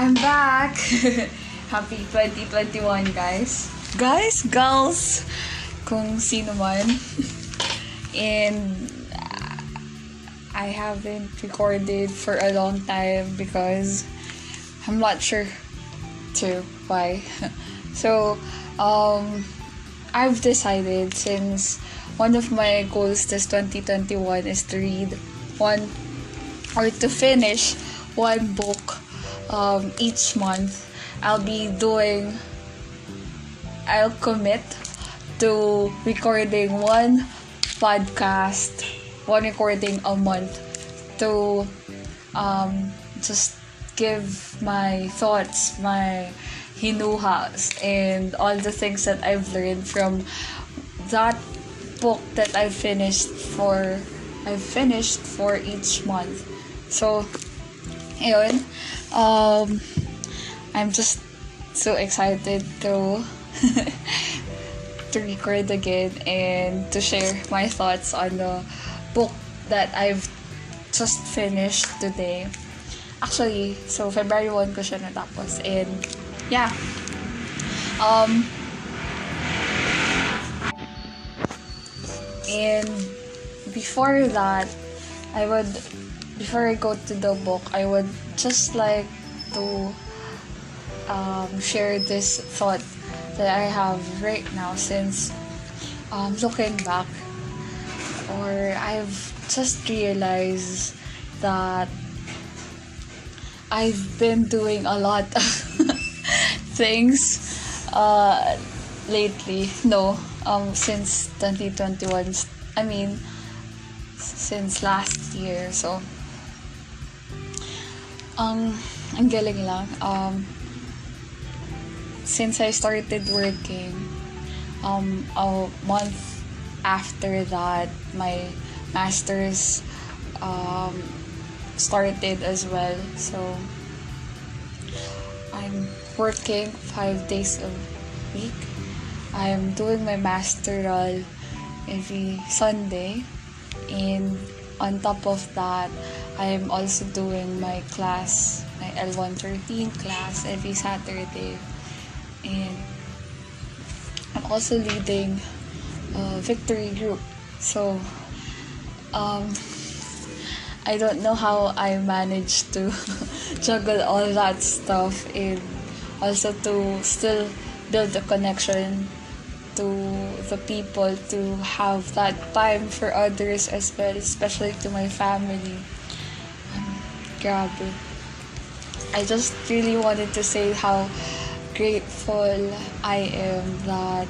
I'm back! Happy 2021, guys. Guys, girls, kung sino man. And uh, I haven't recorded for a long time because I'm not sure to why. So, um, I've decided since one of my goals this 2021 is to read one or to finish one book um, each month. I'll be doing, I'll commit to recording one podcast, one recording a month to um, just give my thoughts, my hinuhas, and all the things that I've learned from that book that I finished for I've finished for each month. So, ayun. Um, I'm just so excited to to record again and to share my thoughts on the book that I've just finished today. Actually, so February 1 ko siya natapos and yeah. Um, and before that, I would, before I go to the book, I would just like to um, share this thought that I have right now since um, looking back, or I've just realized that I've been doing a lot of things uh, lately. No, um, since 2021. I mean, since last year. So, um, ang galing lang. Um, since I started working, um, a month after that, my master's um, started as well. So, I'm working five days a week. I'm doing my masteral every Sunday. And on top of that, I'm also doing my class, my L113 class every Saturday. And I'm also leading a victory group. So, um, I don't know how I managed to juggle all that stuff and also to still build a connection to the people to have that time for others as well, especially to my family. Um, grabe. I just really wanted to say how grateful I am that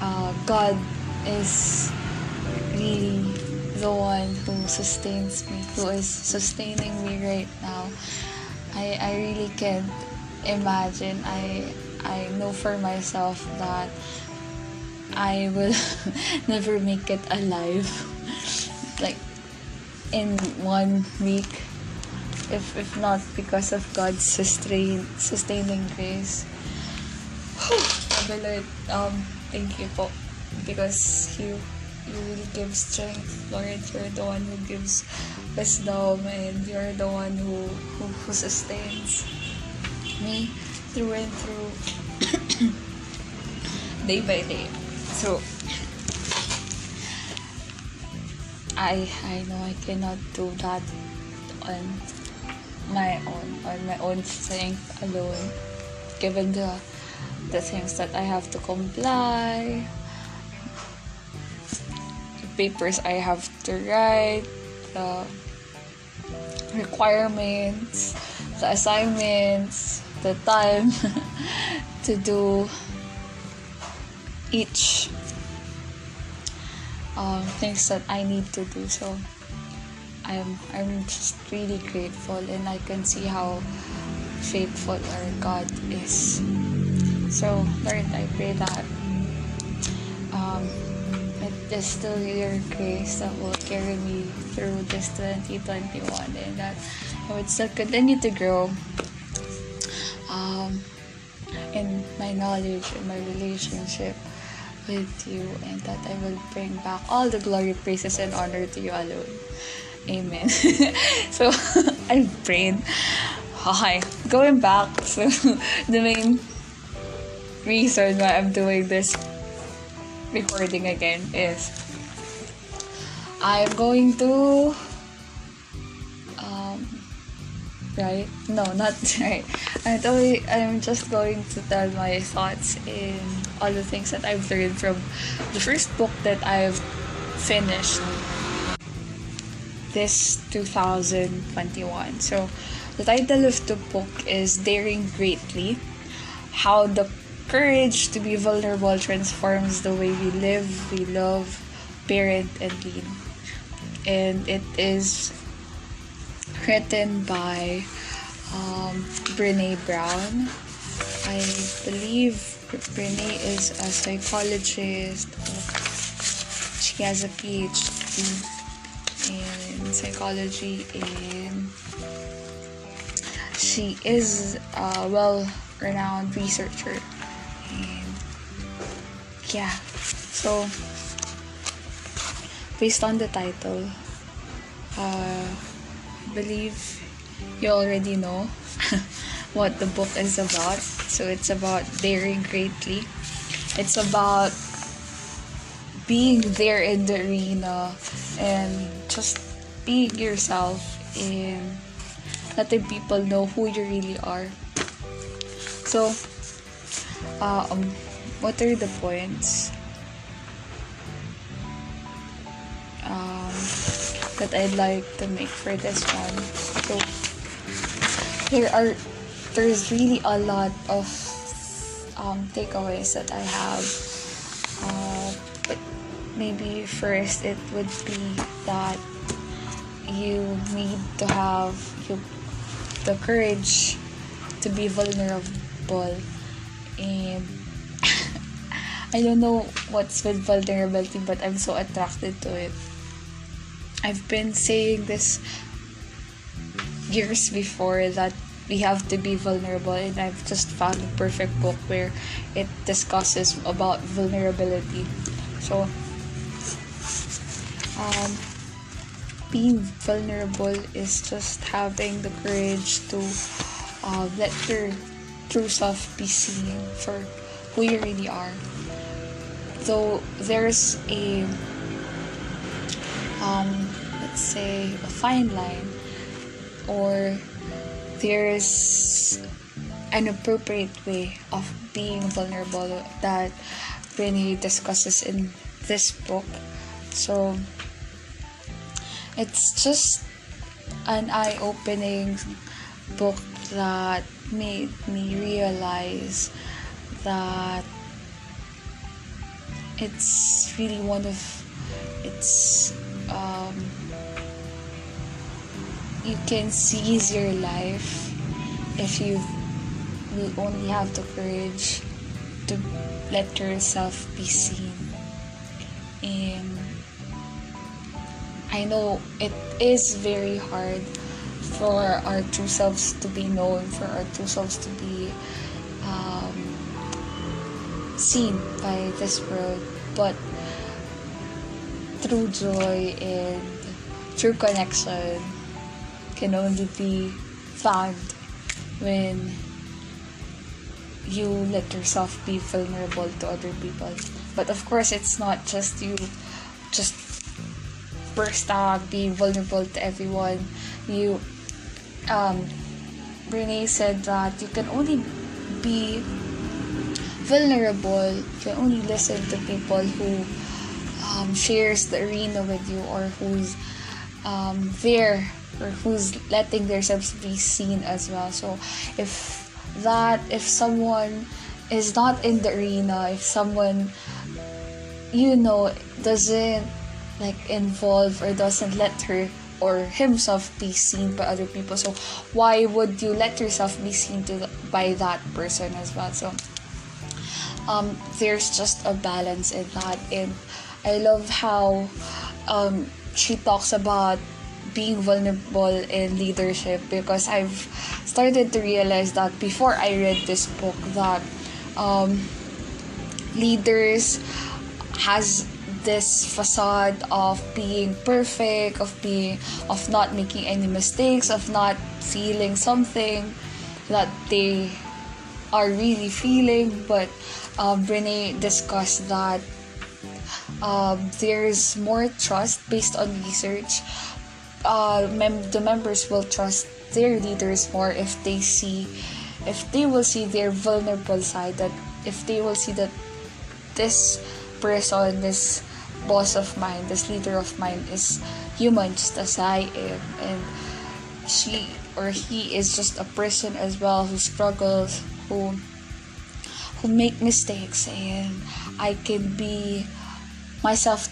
uh, God is really the one who sustains me, who is sustaining me right now. I, I really can't imagine. I I know for myself that I will never make it alive. like in one week. If if not because of God's sustain sustaining grace. Um, thank you po. Because you you really give strength, Lord. You're the one who gives wisdom and you're the one who, who, who sustains me through and through day by day. So I I know I cannot do that on my own on my own strength alone. Given the the things that I have to comply the papers I have to write the requirements the assignments the time to do each um, things that I need to do so I'm I'm just really grateful and I can see how faithful our God is. So Lord, I pray that um, it is still your grace that will carry me through this 2021 and that I would still continue to grow um, in my knowledge and my relationship with you and that I will bring back all the glory, praises, and honor to you alone. Amen. so, I've prayed Okay, going back to the main reason why I'm doing this recording again is I'm going to right? No not right. I'm totally I'm just going to tell my thoughts in all the things that I've learned from the first book that I've finished this 2021 so the title of the book is Daring Greatly How the Courage to be Vulnerable Transforms the Way We Live, We Love, Parent, and Lead. And it is written by um, Brene Brown. I believe Brene is a psychologist. She has a PhD in psychology and she is a well-renowned researcher and yeah so based on the title uh, believe you already know what the book is about. So it's about daring greatly. It's about being there in the arena and just being yourself and letting people know who you really are. So um, what are the points that I'd like to make for this one. So there are there's really a lot of um, takeaways that I have. Uh, but maybe first it would be that you need to have you, the courage to be vulnerable and I don't know what's with vulnerability, but I'm so attracted to it. I've been saying this years before that we have to be vulnerable, and I've just found the perfect book where it discusses about vulnerability. So, um, being vulnerable is just having the courage to uh, let your true self be seen for who you really are. Though there's a um, say a fine line or there's an appropriate way of being vulnerable that Brene discusses in this book. So it's just an eye-opening book that made me realize that it's really one of it's um, you can seize your life if you will only have the courage to let yourself be seen and I know it is very hard for our true selves to be known, for our true selves to be um, seen by this world. But through joy and true connection can only be found when you let yourself be vulnerable to other people. But of course, it's not just you just burst out, be vulnerable to everyone. You um, Brene said that you can only be vulnerable, you can only listen to people who um, shares the arena with you or who's um, there or who's letting themselves be seen as well. So if that, if someone is not in the arena, if someone you know doesn't like involve or doesn't let her or himself be seen by other people so why would you let yourself be seen to, by that person as well so um, there's just a balance in that and i love how um, she talks about being vulnerable in leadership because i've started to realize that before i read this book that um, leaders has this facade of being perfect, of being of not making any mistakes, of not feeling something that they are really feeling. But um, Brene discussed that um, there's more trust based on research. Uh, mem- the members will trust their leaders more if they see, if they will see their vulnerable side. That if they will see that this person, this boss of mine, this leader of mine is human just as I am, and she or he is just a person as well who struggles, who who make mistakes, and I can be myself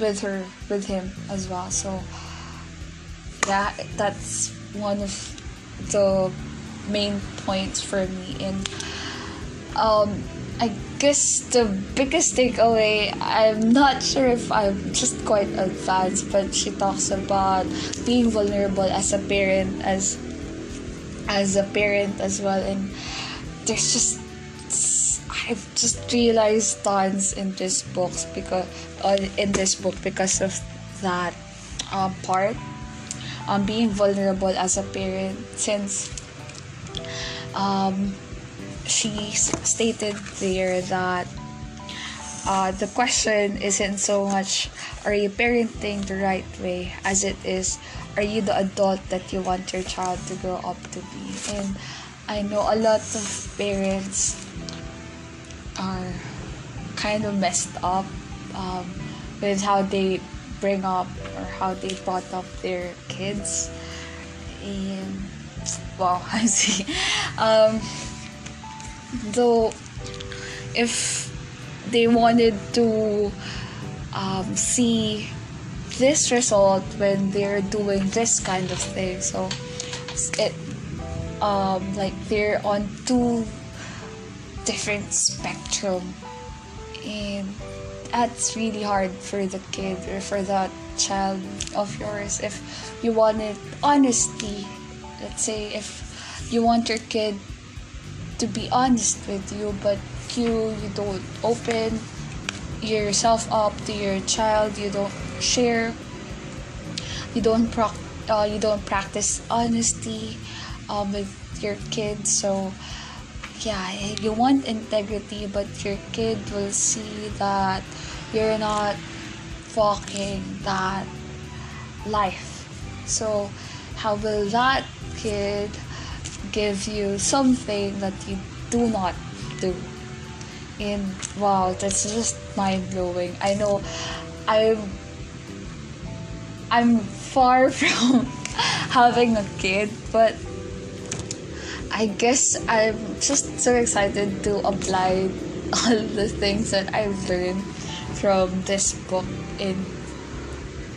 with her, with him as well. So yeah, that's one of the main points for me, and um I guess the biggest takeaway, I'm not sure if I'm just quite advanced, but she talks about being vulnerable as a parent, as as a parent as well, and there's just I've just realized tons in this books because uh, in this book because of that um, part, um, being vulnerable as a parent since um she stated there that uh, the question isn't so much are you parenting the right way as it is are you the adult that you want your child to grow up to be? And i know a lot of parents are kind of messed up um, with how they bring up or how they brought up their kids. And wow i see. Um, though if they wanted to um, see this result when they're doing this kind of thing so it um, like they're on two different spectrum. And that's really hard for the kid or for that child of yours. If you wanted honesty let's say if you want your kid to be honest with you but you you don't open yourself up to your child you don't share you don't pro- uh, you don't practice honesty um, with your kids so yeah you want integrity but your kid will see that you're not walking that life so how will that kid give you something that you do not do. And wow, that's just mind blowing. I know I'm I'm far from having a kid, but I guess I'm just so excited to apply all the things that I've learned from this book in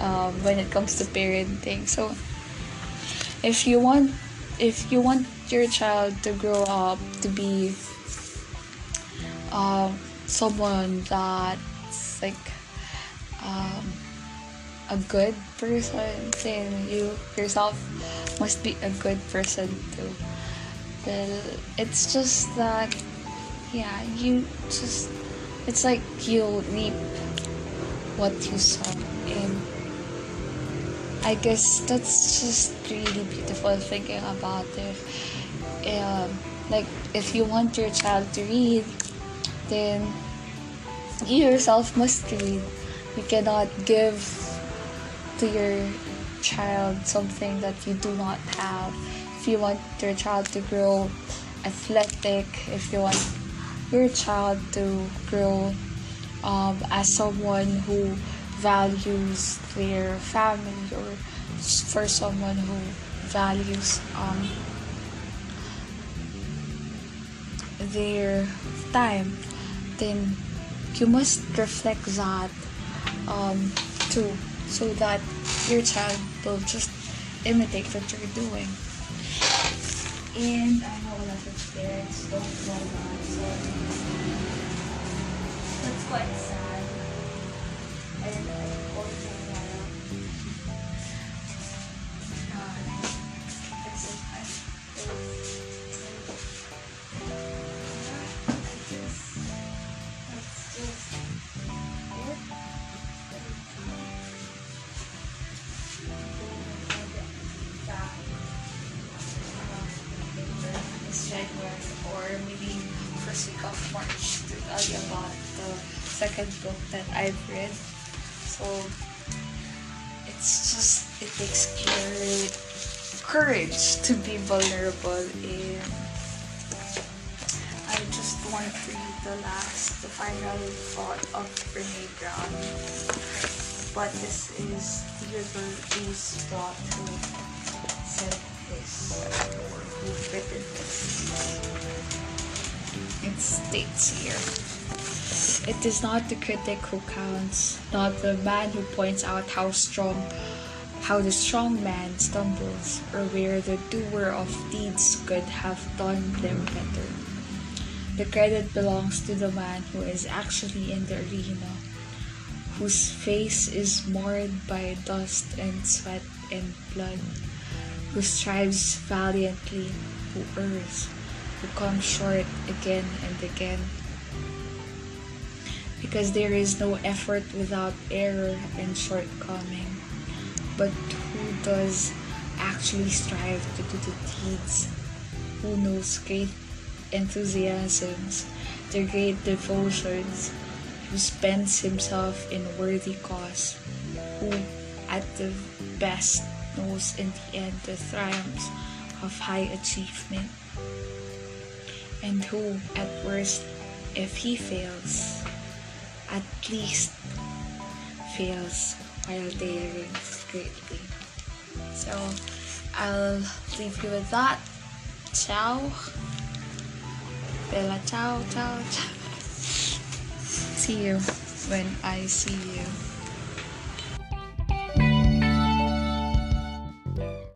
um, when it comes to parenting. So if you want if you want your child to grow up to be um, someone that's like um, a good person, then you yourself must be a good person too. It's just that, yeah, you just, it's like you reap what you sow. And I guess that's just really beautiful thinking about it. Um, like if you want your child to read, then you yourself must read. You cannot give to your child something that you do not have. If you want your child to grow athletic, if you want your child to grow um, as someone who values their family or for someone who values um, their time then you must reflect that um, too so that your child will just imitate what you're doing and I know a lot of parents don't know that so that's quite sad first second book that I've read. So it's just it takes courage, to be vulnerable and I just want to read the last, the final thought of Brene Brown. But this is Theodore Roosevelt who said this, or who written this. It states here. It is not the critic who counts, not the man who points out how strong, how the strong man stumbles, or where the doer of deeds could have done them better. The credit belongs to the man who is actually in the arena, whose face is marred by dust and sweat and blood, who strives valiantly, who errs, who comes short again and again. Because there is no effort without error and shortcoming, but who does actually strive to do the deeds, who knows great enthusiasms, the great devotions, who spends himself in worthy cause, who at the best knows in the end the triumphs of high achievement, and who at worst, if he fails, at least fails while daring greatly. So I'll leave you with that. Ciao. Bella, ciao, ciao, ciao. See you when I see you.